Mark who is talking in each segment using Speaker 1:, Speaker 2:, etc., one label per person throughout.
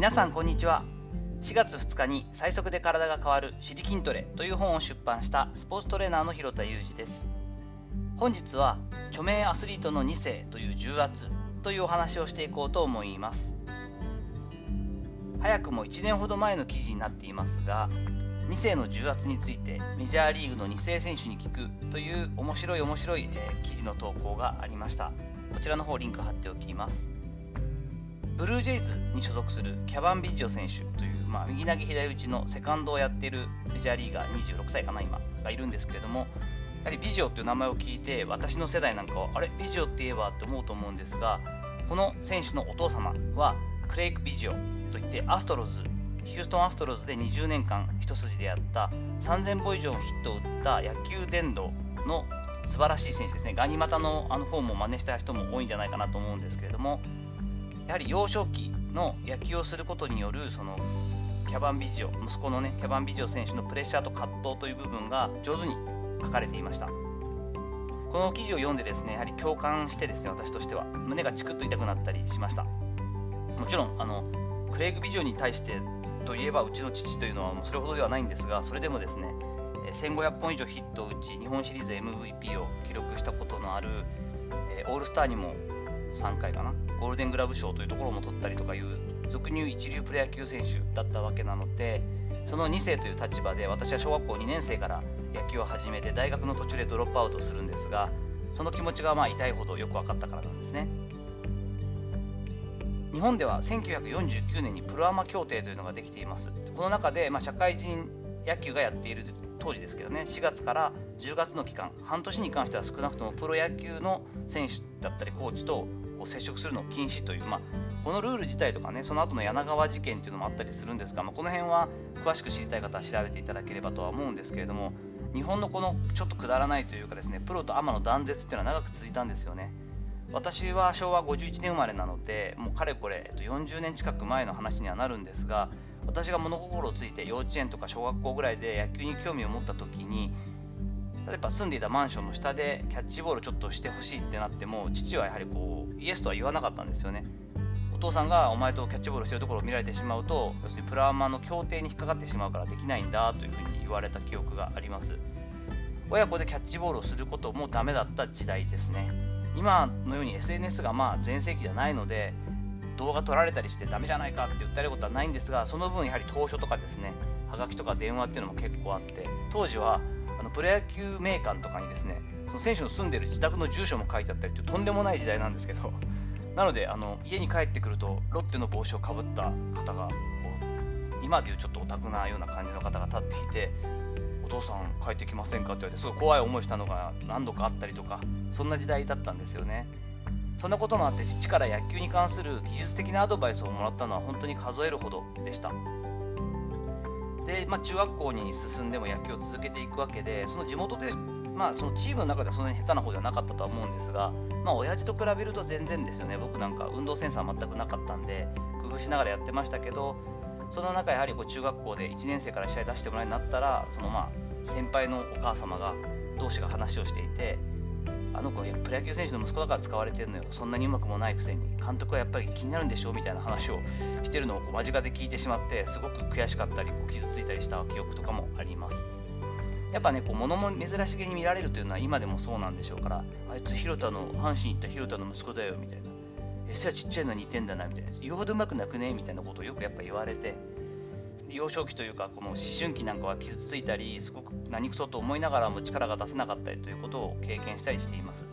Speaker 1: 皆さんこんにちは。4月2日に最速で体が変わる「シリ筋トレ」という本を出版したスポーツトレーナーの広田裕二です。本日は著名アスリートの2世という重圧というお話をしていこうと思います。早くも1年ほど前の記事になっていますが2世の重圧についてメジャーリーグの2世選手に聞くという面白い面白い、え、記事の投稿がありました。こちらの方リンク貼っておきます。ブルージェイズに所属するキャバン・ビジオ選手という、まあ、右投げ左打ちのセカンドをやっているメジャーリーガー26歳かな今がいるんですけれどもやはりビジオという名前を聞いて私の世代なんかはあれ？ビジオって言えばって思うと思うんですがこの選手のお父様はクレイク・ビジオといってアストロズヒューストン・アストロズで20年間一筋でやった3000本以上ヒットを打った野球殿堂の素晴らしい選手ですね。ガニ股のあのフォームを真似した人も多いんじゃないかなと思うんですけれども、やはり幼少期の野球をすることによるそのキャバンビジオ、息子のね、キャバンビジオ選手のプレッシャーと葛藤という部分が上手に書かれていました。この記事を読んでですね、やはり共感してですね、私としては胸がチクッと痛くなったりしました。もちろん、あのクレイグ・ビジョンに対してといえばうちの父というのはそれほどではないんですがそれでもですね1500本以上ヒットを打ち日本シリーズ MVP を記録したことのあるオールスターにも3回かなゴールデングラブ賞というところも取ったりとかいう俗に言う一流プロ野球選手だったわけなのでその2世という立場で私は小学校2年生から野球を始めて大学の途中でドロップアウトするんですがその気持ちがまあ痛いほどよく分かったからなんですね。日本では1949年にプロアマ協定というのができています。この中で、まあ、社会人野球がやっている当時ですけどね、4月から10月の期間、半年に関しては少なくともプロ野球の選手だったりコーチと接触するのを禁止という、まあ、このルール自体とかね、その後の柳川事件というのもあったりするんですが、まあ、この辺は詳しく知りたい方は調べていただければとは思うんですけれども、日本のこのちょっとくだらないというかですね、プロとアマの断絶っていうのは長く続いたんですよね。私は昭和51年生まれなのでもうかれこれ、40年近く前の話にはなるんですが私が物心をついて幼稚園とか小学校ぐらいで野球に興味を持った時に例えば住んでいたマンションの下でキャッチボールちょっとしてほしいってなっても父はやはりこうイエスとは言わなかったんですよね。お父さんがお前とキャッチボールしてるところを見られてしまうと要するにプラーマの協定に引っかかってしまうからできないんだというふうに言われた記憶があります。親子でキャッチボールをすることもダメだった時代ですね。今のように SNS がまあ全盛期ではないので動画撮られたりしてダメじゃないかって言ったりことはないんですがその分やはり当初とかですねはがきとか電話っていうのも結構あって当時はあのプロ野球名館とかにですねその選手の住んでる自宅の住所も書いてあったりというとんでもない時代なんですけど なのであの家に帰ってくるとロッテの帽子をかぶった方がこう今でいうちょっとオタクなような感じの方が立っていてお父さん帰ってきませんか？って言われてすごい怖い思いしたのが何度かあったりとかそんな時代だったんですよね。そんなこともあって父から野球に関する技術的なアドバイスをもらったのは本当に数えるほどでした。で、まあ、中学校に進んでも野球を続けていくわけでその地元でまあ、そのチームの中ではそんなに下手な方ではなかったとは思うんですが、まあ、親父と比べると全然ですよね、僕なんか運動センサー全くなかったんで、工夫しながらやってましたけど、その中やはりこう中学校で1年生から試合出してもらうようになったらそのまあ先輩のお母様が同士が話をしていてあの子プロ野球選手の息子だから使われてるのよ。そんなにうまくもないくせに。監督はやっぱり気になるんでしょうみたいな話をしてるのをこう間近で聞いてしまってすごく悔しかったりこう傷ついたりした記憶とかもあります。やっぱねこう物も珍しげに見られるというのは今でもそうなんでしょうからあいつ広田の阪神行った広田の息子だよみたいな。餌はちっちゃいの似てんだなみたいな。言うほどうまくなくねみたいなことをよくやっぱ言われて。幼少期というかこの思春期なんかは傷ついたりすごく何くそと思いながらも力が出せなかったりということを経験したりしています。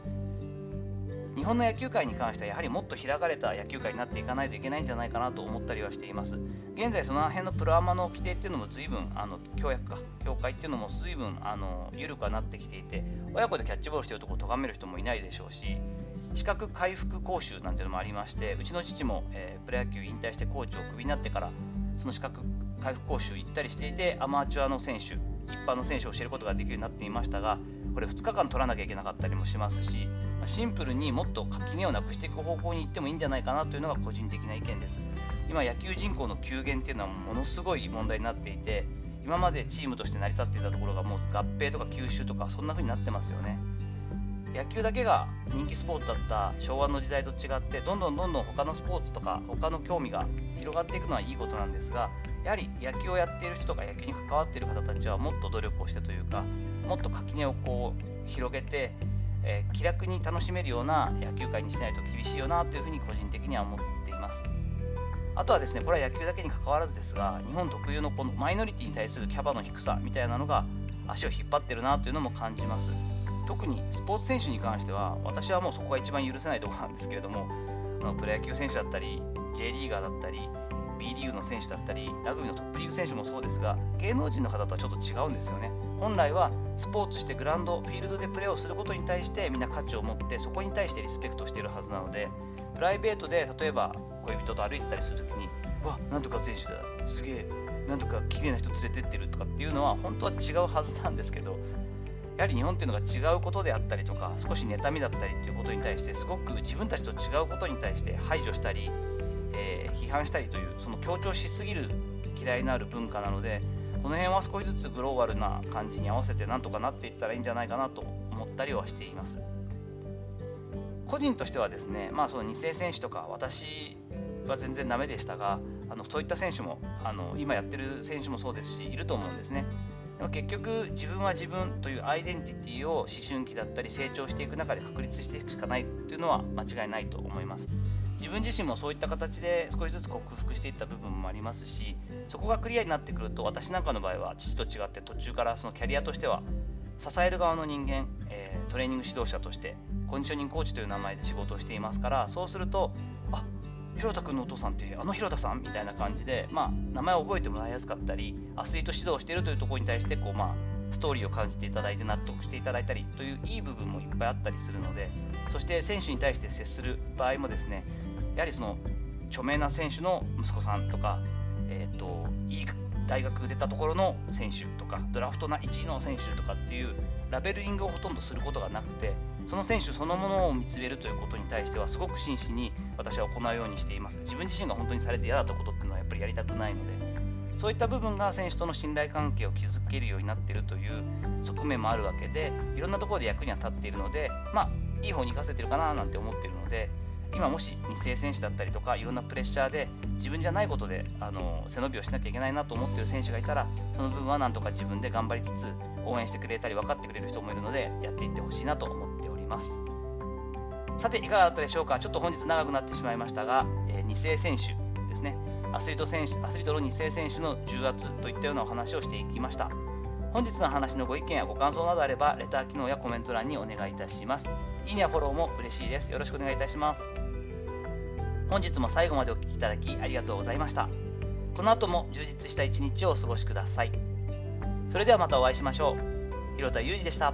Speaker 1: 日本の野球界に関してはやはりもっと開かれた野球界になっていかないといけないんじゃないかなと思ったりはしています。現在その辺のプロアマの規定っていうのも随分あの協約か協会っていうのも随分あの緩くはなってきていて親子でキャッチボールしてるとこを咎める人もいないでしょうし資格回復講習なんていうのもありましてうちの父も、えー、プロ野球引退してコーチをクビになってからその資格回復講習行ったりしていてアマチュアの選手一般の選手を教えることができるようになっていましたがこれ2日間取らなきゃいけなかったりもしますしシンプルにもっと垣根をなくしていく方向に行ってもいいんじゃないかなというのが個人的な意見です。今野球人口の急減っていうのはものすごい問題になっていて今までチームとして成り立っていたところがもう合併とか吸収とかそんな風になってますよね。野球だけが人気スポーツだった昭和の時代と違ってどんどんどんどん他のスポーツとか他の興味が広がっていくのはいいことなんですがやはり野球をやっている人とか野球に関わっている方たちはもっと努力をしてというかもっと垣根をこう広げて、えー、気楽に楽しめるような野球界にしないと厳しいよなというふうに個人的には思っています。あとはですね、これは野球だけに関わらずですが、日本特有のこのマイノリティに対するキャパの低さみたいなのが足を引っ張ってるなというのも感じます。特にスポーツ選手に関しては、私はもうそこが一番許せないところなんですけれども、プロ野球選手だったり、J リーガーだったり、B リーグの選手だったり、ラグビーのトップリーグ選手もそうですが、芸能人の方とはちょっと違うんですよね。本来はスポーツしてグラウンド、フィールドでプレーをすることに対してみんな価値を持って、そこに対してリスペクトしているはずなので、プライベートで例えば恋人と歩いてたりするときに、わなんとか選手だ、すげえ、なんとか綺麗な人連れてってるとかっていうのは本当は違うはずなんですけど、やはり日本っていうのが違うことであったりとか、少し妬みだったりっていうことに対して、すごく自分たちと違うことに対して排除したり、えー、批判したりという、その強調しすぎる嫌いのある文化なので、この辺は少しずつグローバルな感じに合わせてなんとかなっていったらいいんじゃないかなと思ったりはしています。個人としてはですね、まあ、その2世選手とか私は全然ダメでしたがあのそういった選手もあの今やってる選手もそうですしいると思うんですねでも結局自分は自分というアイデンティティを思春期だったり成長していく中で確立していくしかないというのは間違いないと思います。自分自身もそういった形で少しずつ克服していった部分もありますしそこがクリアになってくると私なんかの場合は父と違って途中からそのキャリアとしては支える側の人間、えー、トレーニング指導者としてコンディショニングコーチという名前で仕事をしていますからそうするとあ広田君のお父さんってあの広田さん？みたいな感じで、まあ、名前を覚えてもらいやすかったりアスリート指導をしているというところに対してこう、まあ、ストーリーを感じていただいて納得していただいたりといういい部分もいっぱいあったりするのでそして選手に対して接する場合もですねやはりその著名な選手の息子さんとか、えーと、いい大学出たところの選手とかドラフトな1位の選手とかっていうラベルリングをほとんどすることがなくてその選手そのものを見つめるということに対してはすごく真摯に私は行うようにしています。自分自身が本当にされて嫌だったことっていうのはやっぱりやりたくないのでそういった部分が選手との信頼関係を築けるようになっているという側面もあるわけでいろんなところで役には立っているのでまあいい方に生かせてるかななんて思っているので今もし日清選手だったりとかいろんなプレッシャーで自分じゃないことであの背伸びをしなきゃいけないなと思っている選手がいたらその部分はなんとか自分で頑張りつつ応援してくれたり分かってくれる人もいるのでやっていってほしいなと思っております。さていかがだったでしょうか。ちょっと本日長くなってしまいましたが、えー、2世選手ですね。アスリート選手アスリートの2世選手の重圧といったようなお話をしていきました。本日の話のご意見やご感想などあればレター機能やコメント欄にお願いいたします。いいねやフォローも嬉しいです。よろしくお願いいたします。本日も最後までお聴きいただきありがとうございました。この後も充実した一日をお過ごしください。それではまたお会いしましょう。広田裕二でした。